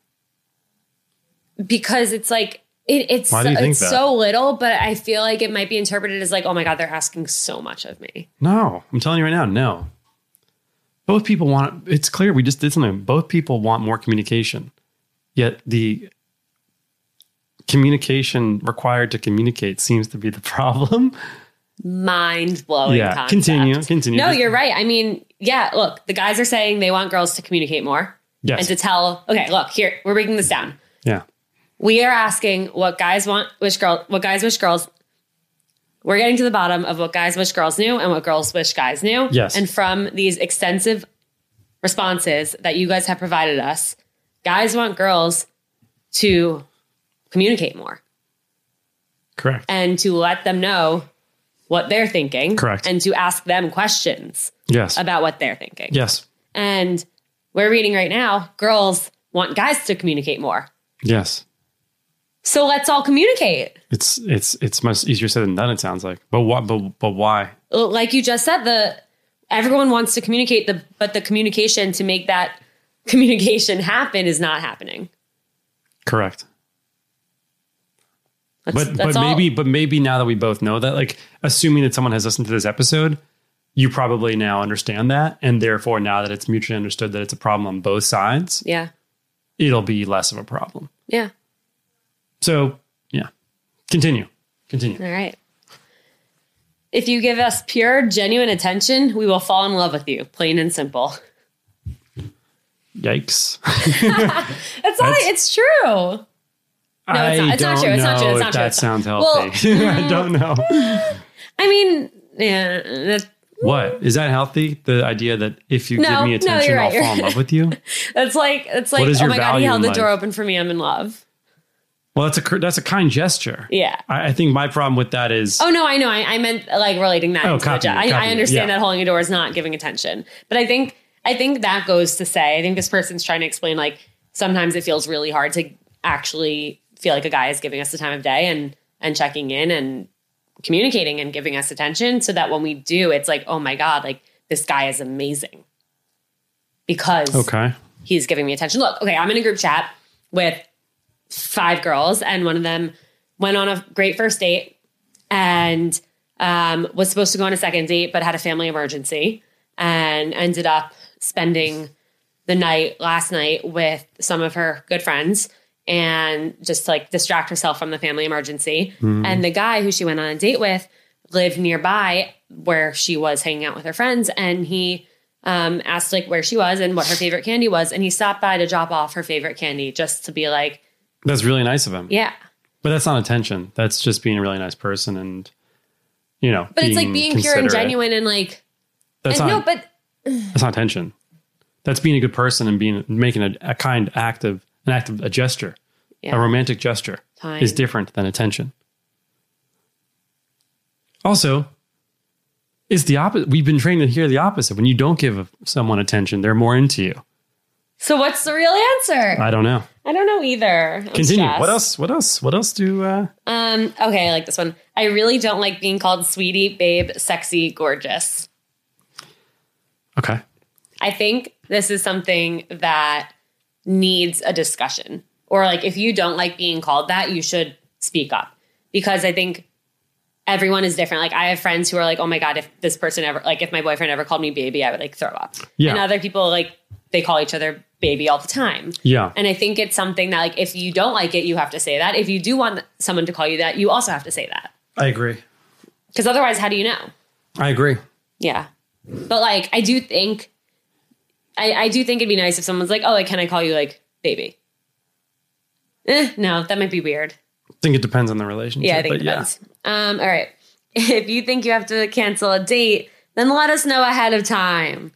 Because it's like it, it's Why do you think it's so little, but I feel like it might be interpreted as like, oh my god, they're asking so much of me. No, I'm telling you right now, no. Both people want it's clear we just did something. Both people want more communication. Yet the communication required to communicate seems to be the problem. mind blowing. Yeah, concept. continue, continue. No, you're right. I mean, yeah. Look, the guys are saying they want girls to communicate more Yes. and to tell. Okay, look here. We're breaking this down. Yeah. We are asking what guys want, wish girl, what guys wish girls we're getting to the bottom of what guys wish girls knew and what girls wish guys knew. Yes. And from these extensive responses that you guys have provided us, guys want girls to communicate more Correct. and to let them know what they're thinking. Correct. And to ask them questions yes. about what they're thinking. yes. And we're reading right now, girls want guys to communicate more. Yes. So let's all communicate. It's it's it's much easier said than done. It sounds like, but why? But but why? Like you just said, the everyone wants to communicate, the but the communication to make that communication happen is not happening. Correct. That's, But that's but all. maybe but maybe now that we both know that, like assuming that someone has listened to this episode, you probably now understand that, and therefore now that it's mutually understood that it's a problem on both sides, yeah, it'll be less of a problem. yeah. So yeah, continue, continue. All right. If you give us pure, genuine attention, we will fall in love with you. Plain and simple. Yikes! It's not. It's true. No, it's not. It's not don't true. It's not true. know It's if not true. That sounds Well, healthy. I don't know. I mean, yeah. That's, What is that healthy? The idea that if you No, give me attention, you're right, I'll fall in love with you. that's like. It's like. Oh my god! He held the door open for me. I'm in love. Well, that's a that's a kind gesture. Yeah. I, I think my problem with that is Oh no, I know. I, I meant like relating that. Oh, copy I, I understand yeah. that holding a door is not giving attention, but I think I think that goes to say I think this person's trying to explain like sometimes it feels really hard to actually feel like a guy is giving us the time of day and and checking in and communicating and giving us attention, so that when we do, it's like oh my god, like this guy is amazing because okay. he's giving me attention. Look, okay, I'm in a group chat with five girls, and one of them went on a great first date and um, was supposed to go on a second date, but had a family emergency and ended up spending the night last night with some of her good friends and just like distract herself from the family emergency. And the guy who she went on a date with lived nearby where she was hanging out with her friends, and he um, asked like where she was and what her favorite candy was, and he stopped by to drop off her favorite candy just to be like, That's really nice of him. yeah. But that's not attention. That's just being a really nice person and you know. But it's like being pure and genuine and like, That's and not no, but that's not attention. That's being a good person and being making a, a kind act of an act of a gesture. Yeah. A romantic gesture Time. is different than attention. Also, it's the opposite. We've been trained to hear the opposite. When you don't give someone attention, they're more into you. so what's the real answer? I don't know. I don't know either. I'm Continue. stressed. What else? What else? What else do? Uh, Um, okay, I like this one. I really don't like being called sweetie, babe, sexy, gorgeous. okay. I think this is something that needs a discussion. Or like if you don't like being called that, you should speak up. Because I think everyone is different. Like I have friends who are like, "Oh my god, if this person ever like if my boyfriend ever called me baby, I would like throw up." Yeah. And other people like they call each other baby all the time. Yeah. And I think it's something that like if you don't like it, you have to say that. If you do want someone to call you that, you also have to say that. I agree. Because otherwise, how do you know? I agree. Yeah. But like I do think I, I do think it'd be nice if someone's like, oh like can I call you like baby? Eh, no, that might be weird. I think it depends on the relationship. Yeah, I think but it depends. Um, all right. If you think you have to cancel a date, then let us know ahead of time.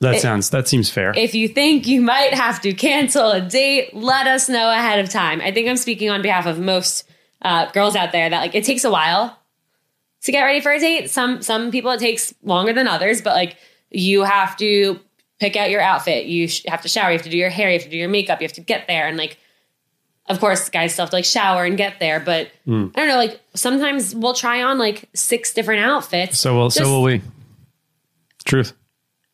That sounds. That seems fair. If you think you might have to cancel a date, let us know ahead of time. I think I'm speaking on behalf of most uh, girls out there that like it takes a while to get ready for a date. Some some people it takes longer than others, but like you have to pick out your outfit. You sh- have to shower. You have to do your hair. You have to do your makeup. You have to get there and like. Of course, guys still have to like shower and get there, but Hmm. I don't know. Like sometimes we'll try on like six different outfits. so will. so will we. Truth.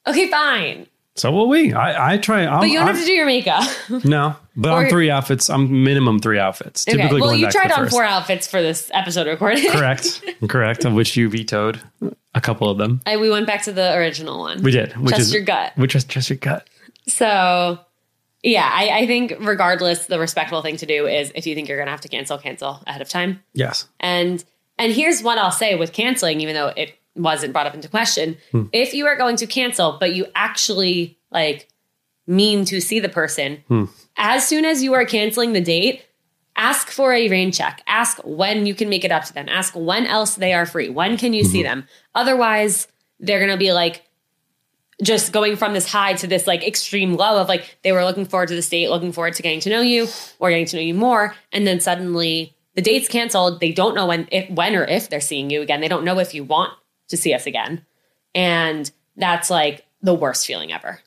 Okay, fine, So will we. I. I try. I'm, but you don't I'm- have to do your makeup. No, but Or- on three outfits, I'm minimum three outfits. Okay. Typically, Well, you tried on first. four outfits for this episode recording. Correct, correct. Of which you vetoed a couple of them. I, we went back to the original one. We did, which Trust is your gut. Which is just your gut. So, yeah, I, I think regardless, the respectful thing to do is if you think you're going to have to cancel, cancel ahead of time. Yes. And and here's what I'll say with canceling, even though it wasn't brought up into question. Hmm. If you are going to cancel, but you actually like mean to see the person, Hmm. as soon as you are canceling the date, ask for a rain check. Ask when you can make it up to them. Ask when else they are free. When can you see them? Otherwise, they're going to be like just going from this high to this like extreme low of like they were looking forward to the date, looking forward to getting to know you or getting to know you more, and then suddenly the date's canceled. They don't know when if when or if they're seeing you again. They don't know if you want to see us again. And that's like the worst feeling ever.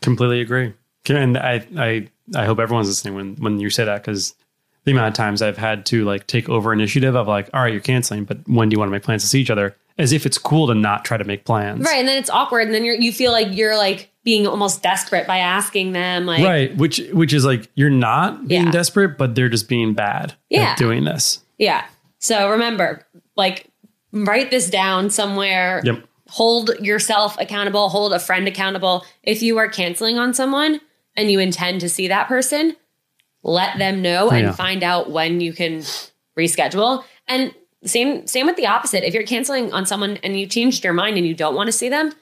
Completely agree. And I, I, I hope everyone's listening when when you say that because the amount of times I've had to like take over initiative of like, all right, you're canceling, but when do you want to make plans to see each other? As if it's cool to not try to make plans. Right. And then it's awkward. And then you're you feel like you're like being almost desperate by asking them like Right. Which which is like you're not being Yeah. desperate, but they're just being bad Yeah. at doing this. Yeah. So remember, like write this down somewhere. Yep. Hold yourself accountable, hold a friend accountable. If you are canceling on someone and you intend to see that person, let them know and yeah. find out when you can reschedule. And same same with the opposite. If you're canceling on someone and you changed your mind and you don't want to see them,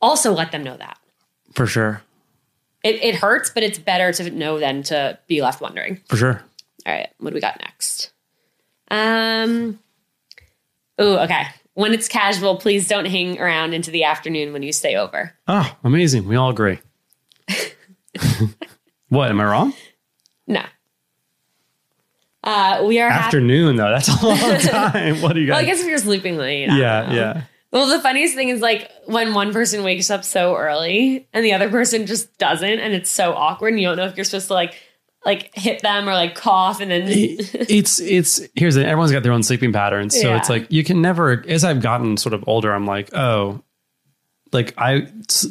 also let them know that. For sure. It, it hurts, but it's better to know than to be left wondering. For sure. All right, what do we got next? Um. Oh, okay. When it's casual, please don't hang around into the afternoon when you stay over. Oh, amazing. We all agree. what? Am I wrong? No. Uh, we are. Afternoon though. That's a long time. What do you guys? Well, I guess if you're sleeping late. Yeah, know. yeah. Well, the funniest thing is like when one person wakes up so early and the other person just doesn't, and it's so awkward, and you don't know if you're supposed to like like hit them or like cough, and then it's it's here's the everyone's got their own sleeping patterns so Yeah. it's like you can never as i've gotten sort of older i'm like oh like i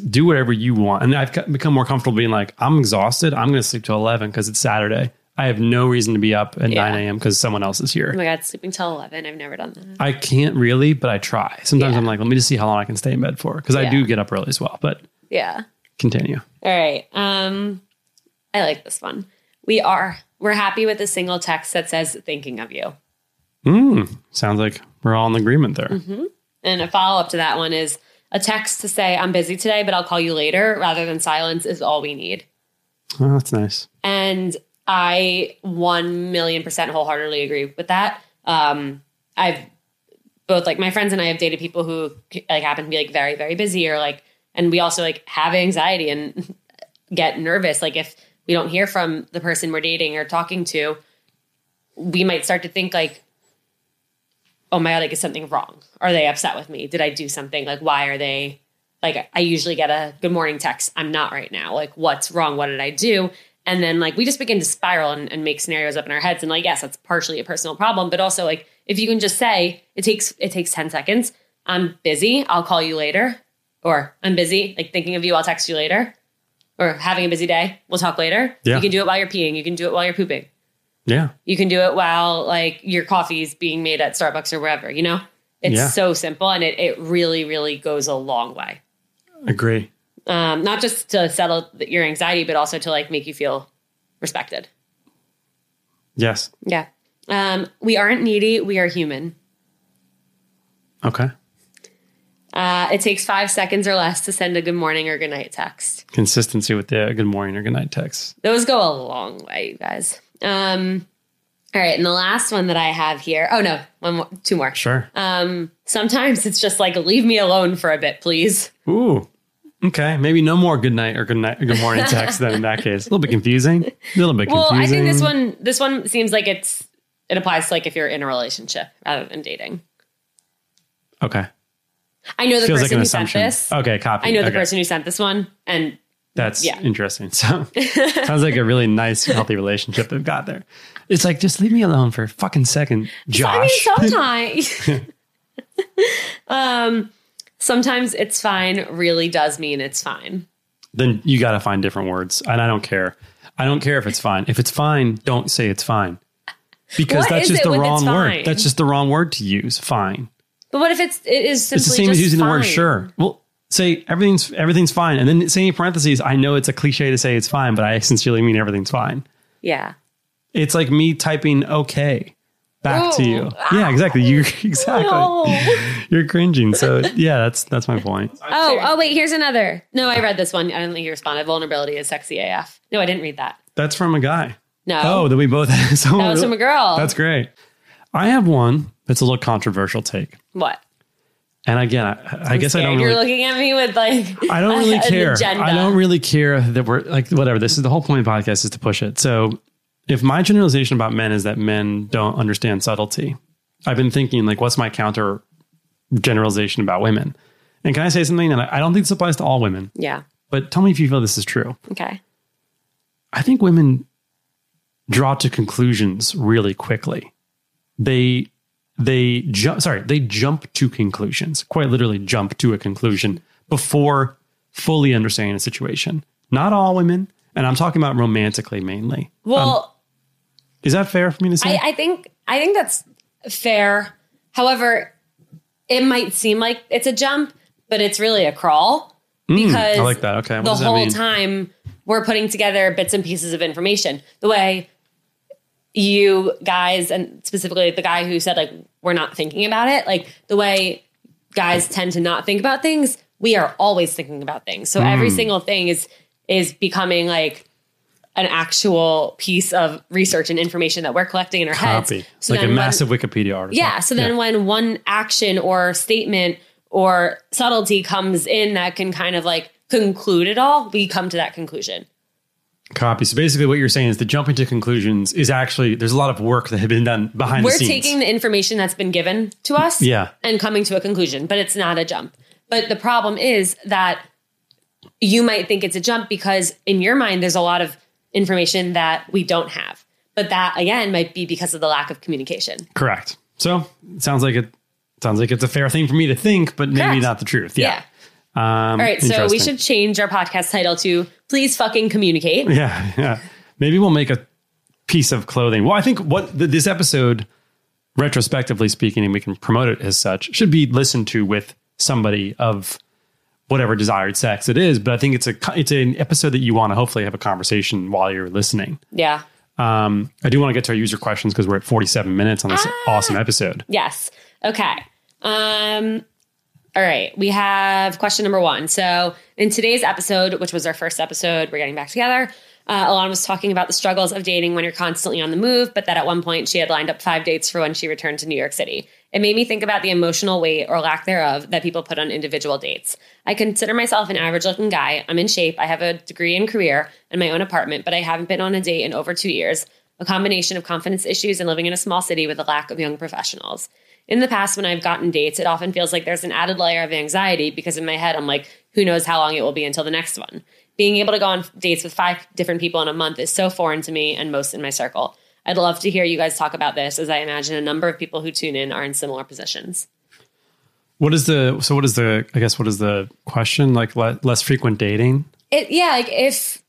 do whatever you want and i've become more comfortable being like i'm exhausted i'm going to sleep till 11 because it's saturday i have no reason to be up at Yeah. 9 a.m because someone else is here. oh my god, sleeping till eleven. I've never done that. i can't really but i try sometimes Yeah. i'm like let me just see how long i can stay in bed for because i Yeah. do get up early as well but Yeah. continue All right. Um, I like this one. We are we're happy with a single text that says "thinking of you," mm, sounds like we're all in agreement there Mm-hmm. and a follow up to that one is a text to say "I'm busy today, but I'll call you later," rather than silence is all we need. oh, that's nice And I one million percent wholeheartedly agree with that. Um, I've both like my friends and I have dated people who like happen to be like very very busy or like, and we also like have anxiety and get nervous. Like if we don't hear from the person we're dating or talking to, we might start to think like, oh my god, like is something wrong? Are they upset with me? Did I do something? Like why are they? Like I usually get a good morning text. I'm not right now. Like what's wrong? What did I do? And then like we just begin to spiral and, and make scenarios up in our heads. And like yes, that's partially a personal problem, but also like if you can just say it takes it takes ten seconds. I'm busy. I'll call you later. Or I'm busy. Like thinking of you. I'll text you later. Or having a busy day. We'll talk later. Yeah. You can do it while you're peeing. You can do it while you're pooping. yeah You can do it while like your coffee's being made at Starbucks or wherever, you know? It's Yeah. so simple and it, it really, really goes a long way. agree Um, not just to settle your anxiety, but also to like make you feel respected. yes Yeah. Um, we aren't needy. We are human. okay Uh, it takes five seconds or less to send a good morning or good night text. consistency with the good morning or good night text Those go a long way, you guys. Um, all right. And the last one that I have here. Oh, no. One more, two more. sure Um, sometimes it's just like, leave me alone for a bit, please. Ooh. Okay. Maybe no more good night or good night or good morning text then in that case. A little bit confusing. A little bit confusing. Well, confusing. I think this one this one seems like it's it applies to like if you're in a relationship rather than dating. Okay. I know the Feels person an who sent assumption. this. Okay, copy. I know the Okay. person who sent this one, and That's yeah. interesting. So sounds like a really nice, healthy relationship they've got there. It's like just leave me alone for a fucking second, Josh. I mean sometimes. um, sometimes it's fine. Really does mean it's fine. then you got to find different words, and I don't care. I don't care if it's fine. If it's fine, don't say it's fine. Because What that's just the wrong word. That's just the wrong word to use. Fine. But what if it's it is simply It's the same as using the word sure. Well, say everything's everything's fine, and then say in parentheses, I know it's a cliche to say it's fine, but I sincerely mean everything's fine. Yeah. It's like me typing okay back to Ooh. you. Yeah, exactly. You exactly. No. You're cringing. So yeah, that's that's my point. Oh, oh wait, here's another. No, I read this one. I don't think you responded. Vulnerability is sexy AF. No, I didn't read that. That's from a guy. No. Oh, then we both so that was from a girl. That's great. I have one that's a little controversial take. what? And again, I, I guess I don't You're looking at me with like I don't really care. agenda. I don't really care that we're like whatever. This is the whole point of the podcast is to push it. So if my generalization about men is that men don't understand subtlety, I've been thinking like, what's my counter generalization about women? And can I say something? And I don't think this applies to all women, Yeah. but tell me if you feel this is true. Okay. I think women draw to conclusions really quickly. They they jump sorry, they jump to conclusions. Quite literally jump to a conclusion before fully understanding a situation. Not all women, and I'm talking about romantically mainly. Well, Is that fair for me to say? I, I think I think that's fair. However, it might seem like it's a jump, but it's really a crawl because Hmm, I like that. Okay. What the whole time we're putting together bits and pieces of information. The way you guys and specifically the guy who said like we're not thinking about it, like the way guys tend to not think about things, we are always thinking about things. So Hmm. every single thing is is becoming like an actual piece of research and information that we're collecting in our Copy. heads. So like a when- massive Wikipedia article. yeah. So then when one action or statement or subtlety comes in that can kind of like conclude it all, we come to that conclusion. Copy. So basically what you're saying is the jumping to conclusions is actually there's a lot of work that had been done behind We're the scenes. taking the information that's been given to us Yeah. and coming to a conclusion, but it's not a jump. But the problem is that you might think it's a jump because in your mind there's a lot of information that we don't have. But that again might be because of the lack of communication. Correct. So it sounds like it sounds like it's a fair thing for me to think, but maybe Correct. not the truth. Yeah. Um, All right, so we should change our podcast title to "Please fucking communicate." Yeah, yeah. Maybe we'll make a piece of clothing. Well, I think what th- this episode, retrospectively speaking, and we can promote it as such, should be listened to with somebody of whatever desired sex it is. But I think it's a it's an episode that you want to hopefully have a conversation while you're listening. Yeah. Um, I do want to get to our user questions because we're at 47 minutes on this Ah. awesome episode. Yes. Okay. Um, all right. We have question number one. So, in today's episode, which was our first episode, we're getting back together. Uh, Alana was talking about the struggles of dating when you're constantly on the move, but that at one point she had lined up five dates for when she returned to New York City. It made me think about the emotional weight or lack thereof that people put on individual dates. I consider myself an average looking guy. I'm in shape. I have a degree and career and my own apartment, but I haven't been on a date in over two years. A combination of confidence issues and living in a small city with a lack of young professionals. In the past, when I've gotten dates, it often feels like there's an added layer of anxiety because in my head, I'm like, who knows how long it will be until the next one. Being able to go on dates with five different people in a month is so foreign to me and most in my circle. I'd love to hear you guys talk about this as I imagine a number of people who tune in are in similar positions. What is the so? What is the? I guess what is the question? Like le- less frequent dating? It, yeah, like if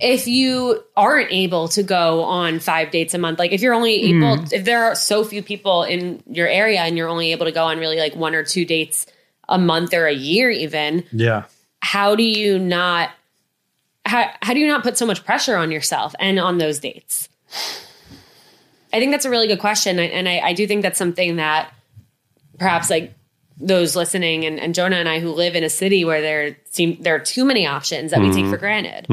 if you aren't able to go on five dates a month, like if you're only hmm. able, if there are so few people in your area and you're only able to go on really like one or two dates a month or a year, even, Yeah. how do you not how, how do you not put so much pressure on yourself and on those dates i think that's a really good question and I, I do think that's something that perhaps like those listening and, and jonah and i who live in a city where there seem there are too many options that we take for granted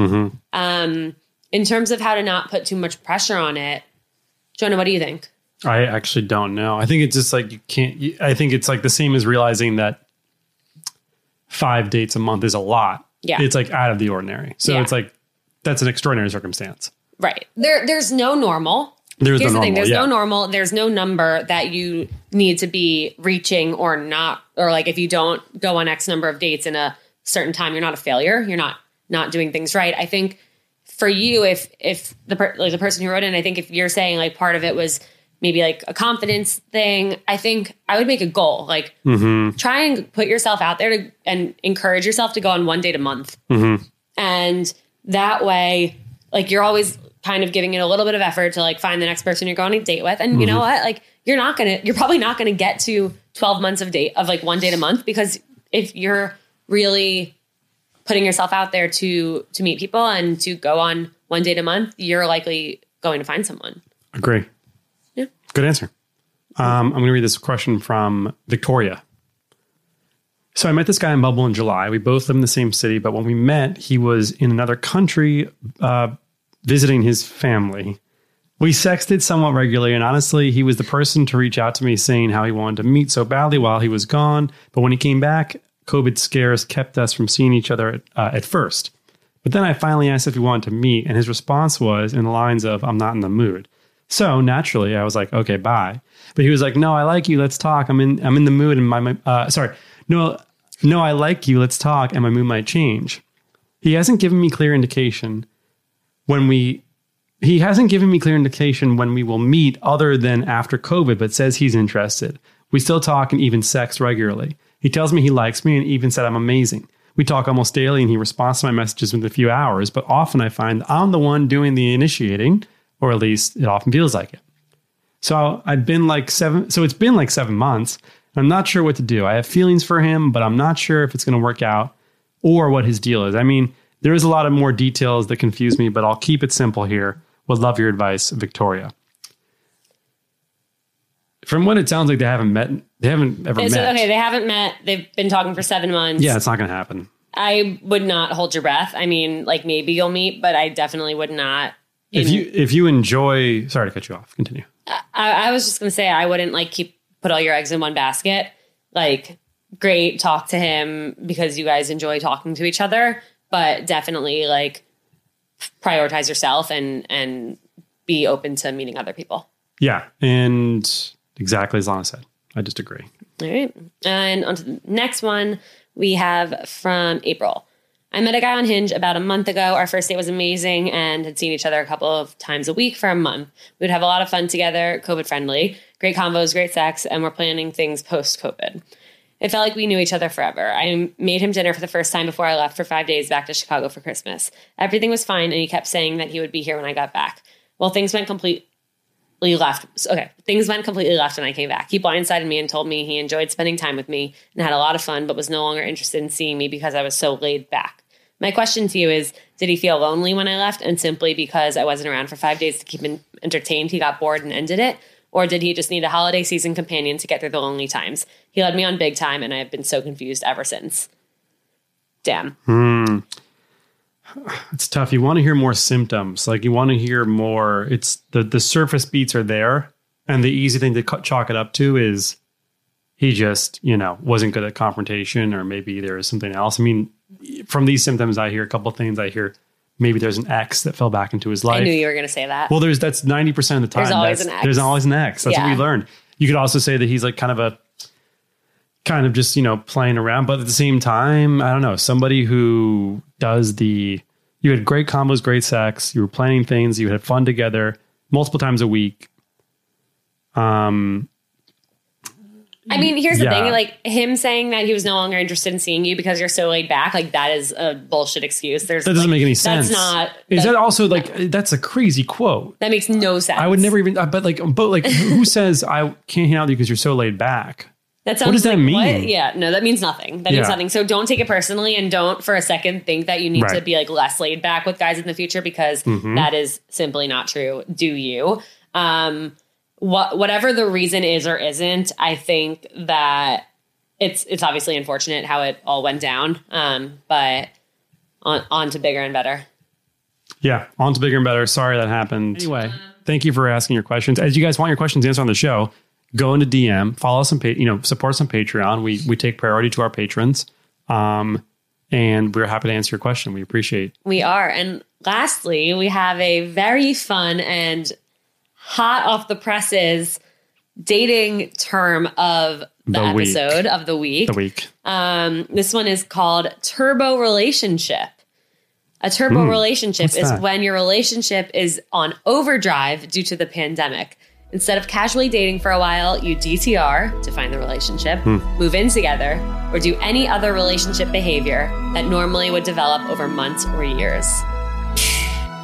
um, in terms of how to not put too much pressure on it jonah what do you think I actually don't know. I think it's just like you can't. I think it's like the same as realizing that five dates a month is a lot. Yeah. it's like out of the ordinary. So Yeah. it's like that's an extraordinary circumstance. right there there's no normal There's Here's the the thing: there's yeah. no normal. There's no number that you need to be reaching or not, or like if you don't go on X number of dates in a certain time, you're not a failure. You're not not doing things right. I think for you, if if the per, like the person who wrote in, I think if you're saying like part of it was maybe like a confidence thing, I think I would make a goal. Like Mm-hmm. try and put yourself out there to, and encourage yourself to go on one date a month, Mm-hmm. and that way, like you're always kind of giving it a little bit of effort to like find the next person you're going a date with. And you know what? Like you're not gonna, you're probably not gonna get to 12 months of date of like one date a month because if you're really putting yourself out there to to meet people and to go on one date a month, you're likely going to find someone. Agree. Yeah. Good answer. Um, I'm going to read this question from Victoria. So I met this guy in Bumble in July. We both live in the same city, but when we met, he was in another country uh, visiting his family. We sexted somewhat regularly, and honestly, he was the person to reach out to me saying how he wanted to meet so badly while he was gone. But when he came back, COVID scares kept us from seeing each other uh, at first. But then I finally asked if he wanted to meet, and his response was in the lines of, I'm not in the mood. So naturally, I was like, okay, bye. But he was like, no, I like you. Let's talk. I'm in, I'm in the mood, and my, my uh, sorry, no, no, I like you. Let's talk, and my mood might change. He hasn't given me clear indication when we he hasn't given me clear indication when we will meet other than after COVID, but says he's interested. We still talk and even sex regularly. He tells me he likes me and even said I'm amazing. We talk almost daily and he responds to my messages within a few hours, but often I find I'm the one doing the initiating, or at least it often feels like it. So I've been like seven, so it's been like seven months. I'm not sure what to do. I have feelings for him, but I'm not sure if it's going to work out or what his deal is. I mean, there is a lot of more details that confuse me, but I'll keep it simple here. Would love your advice, Victoria. From what it sounds like, they haven't met. They haven't ever So, met. okay, they haven't met. They've been talking for seven months. yeah, it's not going to happen. I would not hold your breath. I mean, like maybe you'll meet, but I definitely would not. If you if you enjoy, sorry to cut you off. Continue. I, I was just gonna say I wouldn't like keep put all your eggs in one basket. Like, great, talk to him because you guys enjoy talking to each other, but definitely like prioritize yourself and and be open to meeting other people. Yeah, and exactly as Lana said. I just agree. All right. And on to the next one, we have from April. I met a guy on Hinge about a month ago. Our first date was amazing and had seen each other a couple of times a week for a month. We would have a lot of fun together, COVID friendly, great combos, great sex, and we're planning things post COVID. It felt like we knew each other forever. I made him dinner for the first time before I left for five days back to Chicago for Christmas. Everything was fine, and he kept saying that he would be here when I got back. Well, things went completely left. Okay, things went completely left when I came back. He blindsided me and told me he enjoyed spending time with me and had a lot of fun, but was no longer interested in seeing me because I was so laid back. My question to you is Did he feel lonely when I left? And simply because I wasn't around for five days to keep him entertained, he got bored and ended it? Or did he just need a holiday season companion to get through the lonely times? He led me on big time, and I have been so confused ever since. Damn. Hmm. It's tough. You want to hear more symptoms. Like you want to hear more. It's the the surface beats are there, and the easy thing to chalk it up to is he just you know wasn't good at confrontation, or maybe there is something else. I mean, from these symptoms, I hear a couple things. I hear maybe there's an ex that fell back into his life. I knew you were going to say that. Well, there's that's ninety percent of the time. There's always an ex. There's always an ex. That's what we learned. You could also say that he's like kind of a kind of just you know playing around, but at the same time, I don't know somebody who does the. You had great combos, great sex. You were planning things. You had fun together multiple times a week. Um, I mean, here's the Yeah. thing: like him saying that he was no longer interested in seeing you because you're so laid back, like that is a bullshit excuse. There's that doesn't like, make any sense. That's not. Is that, that also like that's a crazy quote? that makes no sense. I would never even. But like, but like, who says I can't hang out with you because you're so laid back? That sounds does that mean? What? Yeah, no, that means nothing. That means nothing. So don't take it personally, and don't for a second think that you need to be like less laid back with guys in the future because Mm-hmm. that is simply not true. Do you? Um, what whatever the reason is or isn't, I think that it's it's obviously unfortunate how it all went down. Um, but on on to bigger and better. Yeah, on to bigger and better. Sorry that happened. Anyway, thank you for asking your questions. As you guys want your questions answered on the show, go into DM, follow us on, pa- you know, support us on Patreon. We we take priority to our patrons, um, and we're happy to answer your question. We appreciate. We are. And lastly, we have a very fun and hot off the presses dating term of the, The week. episode of the week. the week. Um, this one is called turbo relationship. A turbo relationship is that? when your relationship is on overdrive due to the pandemic. Instead of casually dating for a while, you DTR define the relationship, move in together, or do any other relationship behavior that normally would develop over months or years.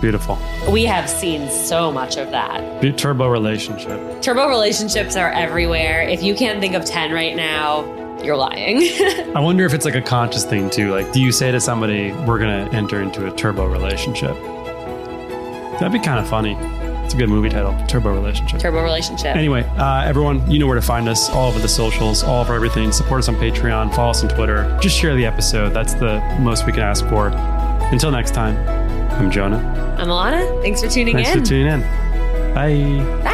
Beautiful. We have seen so much of that. Be- Turbo relationship. Turbo relationships are everywhere. If you can't think of 10 right now, you're lying. I wonder if it's like a conscious thing too. Like, do you say to somebody, "We're gonna enter into a turbo relationship"? That'd be kind of funny. It's a good movie title, Turbo Relationship. Turbo relationship. Anyway, uh, everyone, you know where to find us all over the socials, all over everything. Support us on Patreon, follow us on Twitter. Just share the episode. That's the most we can ask for. Until next time, I'm Jonah. I'm Alana. Thanks for tuning in. Thanks for tuning in. Bye. Bye.